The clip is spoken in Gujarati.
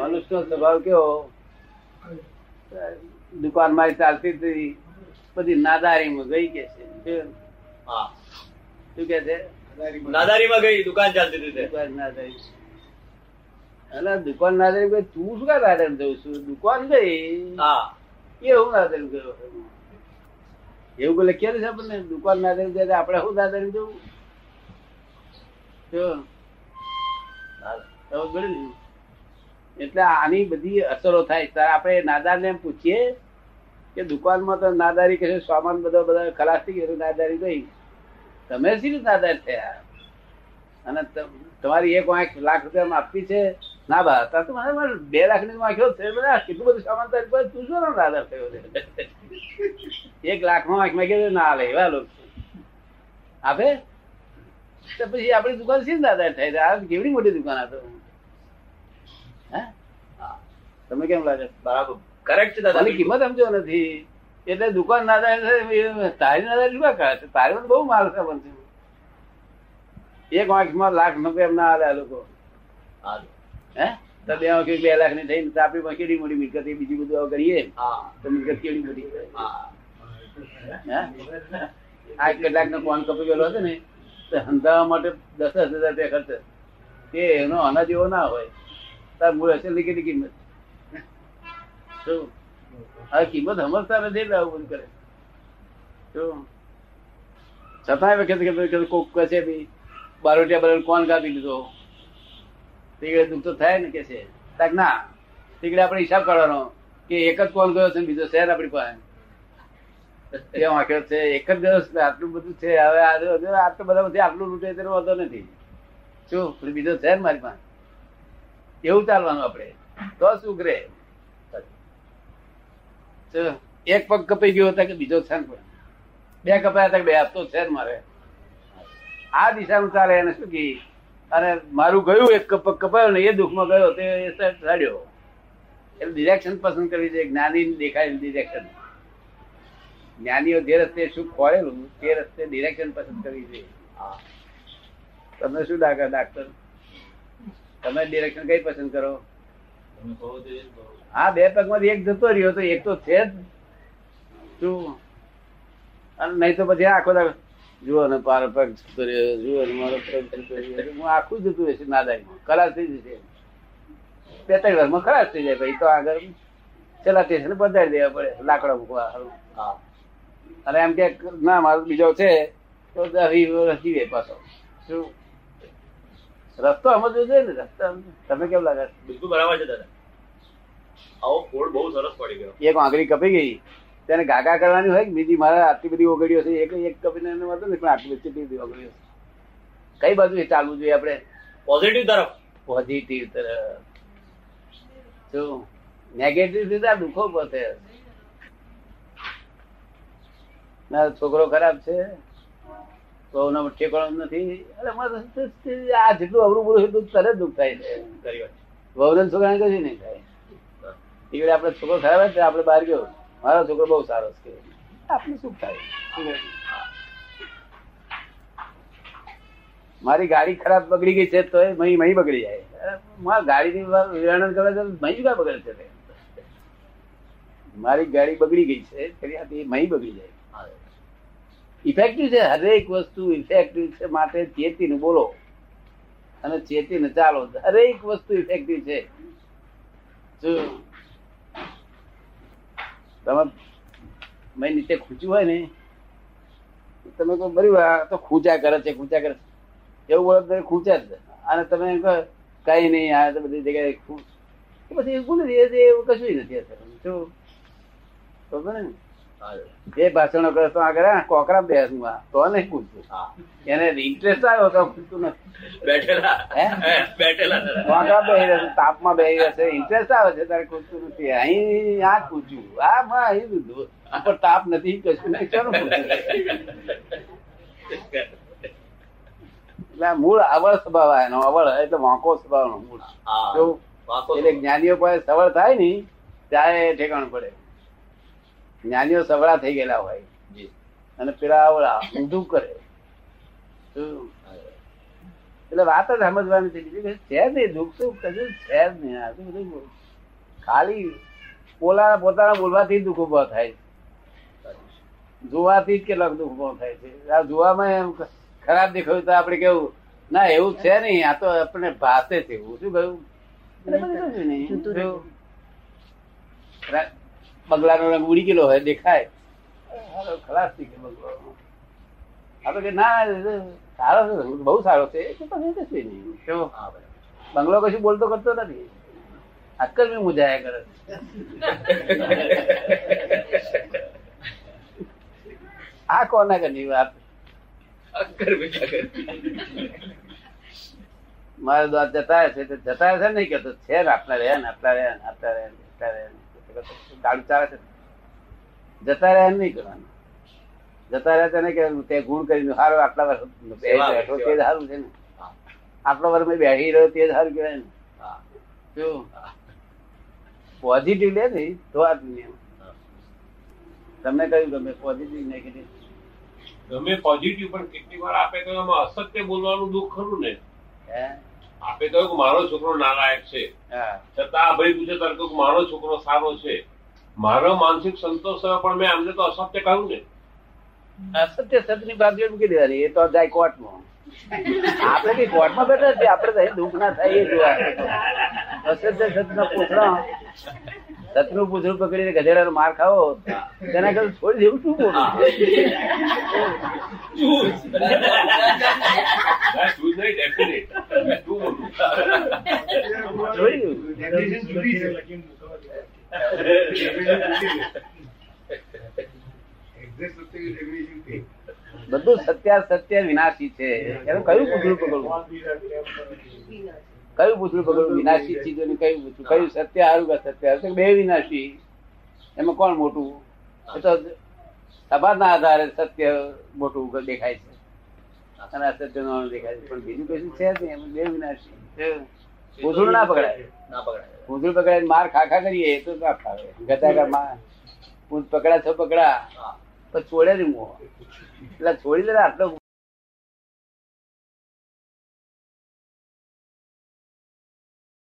મનુષ્યનો સ્વભાવ કેવો? દુકાન મારી ચાલતી હતી બધી નાદારીમાં ગઈ કે છે. શું હા. કે છે? નાદારીમાં ગઈ દુકાન ચાલતી હતી દુકાન નાદારી. અલા દુકાન નાદારી ગઈ તું શું કા નાદારી જઉં છું દુકાન ગઈ? હા. એવું નાદારી ગયો? એવું કોઈ લખેલું છે આપણને? દુકાન નાદારી જાય આપણે શું નાદારી જવું એટલે આની બધી અસરો થાય. ત્યારે આપણે નાદાર ને એમ પૂછીએ કે દુકાનમાં તો નાદારી કહે સામાન બધો બધા ખલાસ થઈ ગયો નાદારી ગઈ. તમે શી નાદાર થયા? અને તમારી એક વાંખ લાખ રૂપિયા આપવી છે. ના બા તાર તો મારે બે લાખની વાંખ્યો છે. બધા કેટલું બધું સામાન તારી પાસે? તું શું નાદાર થયો છે? એક લાખમાં વાંખમાં ના હાલે એવા લોકો આપે? તો પછી આપણી દુકાન શી દાદા થાય? આ કેવડી મોટી દુકાન આ તો. હે હા. તમે કેમ લાગે? બરાબર કરેક્ટ છે દાદા કિંમત સમજો નથી. એટલે દુકાન ના એ તારી ના શું કરે છે તારી બહુ માલ છે બનશે એક વાંખમાં લાખ રૂપિયા એમ ના હાલે આ લોકો. હા હે? તો બે વાંખ બે લાખની થઈને તો આપણી પાસે કેટલી મોટી મિલકત બીજી બધું કરીએ. તો મિલકત કેવી મોટી? આ કેટલાક નો કોણ કપી ગયેલો હતો ને તો હંધાવા માટે દસ દસ હજાર રૂપિયા ખર્ચ. તે એનો આના જેવો ના હોય. તાર મૂળ હશે ની કેટલી કિંમત? આ કિંમત સમજતા નથી એટલે આવું બધું કરે. શું છતાંય વખત કોક કહે છે બી બારોટિયા બરોબર કોણ કાપી દીધો? તીકડે દુઃખ તો થાય ને કે છે ના તીકડે આપણે હિસાબ કરવાનો કે એક જ કોણ ગયો છે બીજો શહેર આપણી પાસે. એ વાંક્યો છે? એક જ દિવસ આટલું બધું છે, હવે આટલું બધા બધી આટલું લૂંટે તેનો વાંધો નથી. શું? બીજો છે મારી પાસે. એવું ચાલવાનું આપણે. તો શું? એક પગ કપાઈ ગયો હતા કે બીજો છે ને બે કપાયા હતા બે? આપતો છે ને મારે. આ દિશાનું ચાલે એને શું કી? અને મારું ગયું એક પગ કપાયો ને એ દુઃખમાં ગયો તે એ એટલે ડિરેક્શન પસંદ કરવી છે જ્ઞાની દેખાય ડિરેક્શન જ્ઞાનીઓ જે રસ્તે શું ખોળેલું તે રસ્તે ડિરેક્શન પસંદ કરવી છે. હા. તમને શું લાગે ડાક્ટર? તમે ડિરેક્શન કઈ પસંદ કરો? તમે. હા બે પગમાંથી એક જતો રહ્યો તો એક તો છે જ. શું અને નહીં તો પછી આખો દાખલો જુઓ ને પારો પગ જતો રહ્યો જુઓ ને મારો પગ જતો રહ્યો. હું આખું જતું રહેશે નાદારીમાં ખલાસ થઈ જશે. બે ત્રણ વર્ષમાં ખલાસ થઈ જાય ભાઈ તો આગળ છેલ્લા સ્ટેશન બધા દેવા પડે લાકડા મૂકવા. હા. અને એમ કે ના મારો બીજો છે. તો દસ વર્ષ જીવે પાછો. શું રસ્તો સમજવો જોઈએ ને રસ્તો તમે કેમ લાગે? બિલકુલ બરાબર છે દાદા. આવો કોડ બહુ સરસ પડી ગયો. એક આંગળી કપી ગઈ. તેને ગાગા કરવાની હોય બીજી? મારે આટલી બધી ઓગળીઓ છે એક એક કપીને એને વાંધો ને પણ આટલી બધી બધી ઓગળીઓ છે? કઈ બાજુ ચાલવું જોઈએ આપણે? પોઝિટિવ તરફ. પોઝિટિવ તરફ. શું નેગેટિવ સીધા દુઃખો પોતે ના છોકરો ખરાબ છે. ઠેકાણો નથી. આ જેટલું અવરું બોલું એટલું તરત દુઃખ થાય છે. કરી છોકરાને કશું નહીં થાય. ઈકડે આપણે છોકરો ખરાબ છે આપણે બહાર ગયો. મારો છોકરો બહુ સારો છે. આપણે સુખ થાય. મારી ગાડી ખરાબ બગડી ગઈ છે તો એ મહી મહી બગડી જાય. મારા ગાડીની વિરાણ કરે છે મહી બગડે છે? મારી ગાડી બગડી ગઈ છે ફરી આ મહી બગડી જાય. ઇફેક્ટિવ છે, હરેક વસ્તુ ઇફેક્ટિવ છે, માટે ચેતીને બોલો. અને ચેતીને ચાલો. હરેક વસ્તુ ઇફેક્ટિવ છે. તમે મેં નીચે ખૂંચ્યું હોય ને તમે કહો બરી તો ખૂંચા કરે છે ખૂંચા કરે છે. એવું બોલો તો ખૂંચે જ અને તમે એમ કહો, કઈ નહીં, આ તો બધી જગ્યાએ પછી એવું નથી એવું કશું નથી શું ને. એ ભાષણો કરે તો આગળ કોકરા બેસમાં તો નહીં પૂછતું. એને ઇન્ટરેસ્ટ આવ્યો તો પૂછતું નથી. બેઠેલા. બેઠેલા કોકરા બેહી રહેશે તાપમાં બેહી રહેશે ઇન્ટરેસ્ટ આવે છે તારે પૂછતું નથી. અહીં આ પૂછ્યું. આ માં અહીં દીધું પણ તાપ નથી કશું નહીં. ચાલો એટલે મૂળ અવળ સ્વભાવ એનો અવળ એટલે વાંકો સ્વભાવ નો મૂળ એટલે જ્ઞાનીઓ પાસે સવળ થાય ને ત્યારે ઠેકાણ પડે. જ્ઞાનીઓ સવળા થઈ ગયેલા હોય. અને પેલા આવડા ઊંધું કરે. શું? એટલે વાત જ સમજવાની છે બીજું છે જ નહીં દુઃખ સુખ કશું છે જ નહીં. આ બધું ખાલી પોલા પોતાના બોલવાથી દુઃખ ઊભો થાય જોવાથી જ કેટલાક દુઃખ ઊભો થાય છે. આ જોવામાં એમ ખરાબ દેખાયું તો આપણે કેવું ના એવું છે નહીં. આ તો આપણે ભાતે છે. એવું શું કહ્યું? બગલાનો રંગ ઉડી ગયેલો હોય દેખાય. ખલાસ થઈ ગયો બગલો. આ તો કે ના સારો છે બહુ સારો છે. એ પછી કશું નહીં. કેવો બંગલો કશું બોલતો કરતો નથી. અક્કલ બી મુજાયા કરે આ કોના કરની વાત? અક્કર બેટા કર. જતા છે જતા છે નહીં કેતો છે ને આટલા રહ્યા ને આટલા રહ્યા ને આટલા રહ્યા ને આટલા રહ્યા જતા રહ્યા એમ નહીં કરવાનું જતા રહ્યા તેને કે તે ગુણ કરીને સારું આટલા વર્ષ બેઠો તે સારું છે ને આટલો વર્ષ મેં બેસી રહ્યો તે સારું કહેવાય ને પોઝિટિવ લે ને તો આ દુનિયા તમને કહ્યું ગમે પોઝિટિવ નેગેટિવ ગમે પોઝિટિવ પણ કેટલી વાર આપે તો એમાં અસત્ય બોલવાનું દુઃખ ખરું ને. હે? આપે કહ્યું કે મારો છોકરો નાલાયક છે. છતાં ભાઈ પૂછે તારે મારો છોકરો સારો છે. મારો માનસિક સંતોષ થયો પણ મેં આમને તો અસત્ય કહ્યું ને. અસત્ય સત્યની બાજુ મૂકી દેવાની એ તો જાય કોર્ટમાં. આપણે બી કોર્ટમાં બેઠા છીએ આપણે તો દુઃખ ના થાય એ જોવા અસત્ય સત્યનો પૂછડો સતનું પૂછડું પકડીને ગધેડાનો માર ખાવો તેના કરતા છોડી દેવું શું બોલું? બધું સત્ય સત્ય વિનાશી છે. એનું કયું પૂછડું પકડવું? કયું પૂછડું પકડવું? વિનાશી ચીજોને કયું પૂછવું કયું સત્ય હારું કે સત્ય? બે વિનાશી. એમાં કોણ મોટું? એ તો સમાજના આધારે સત્ય મોટું દેખાય છે. અને અસત્ય નાનું દેખાય છે. પણ બીજું કશું છે જ નહીં. એમાં બે વિનાશી છે. ના પકડાય. ના પકડાય. પૂંછડું પકડાય માર ખાખા કરીએ તો ના ખાવે ગતા માર પૂંછ પકડા છો પકડા. પછી છોડે નહીં મોં એટલે છોડી દે આટલો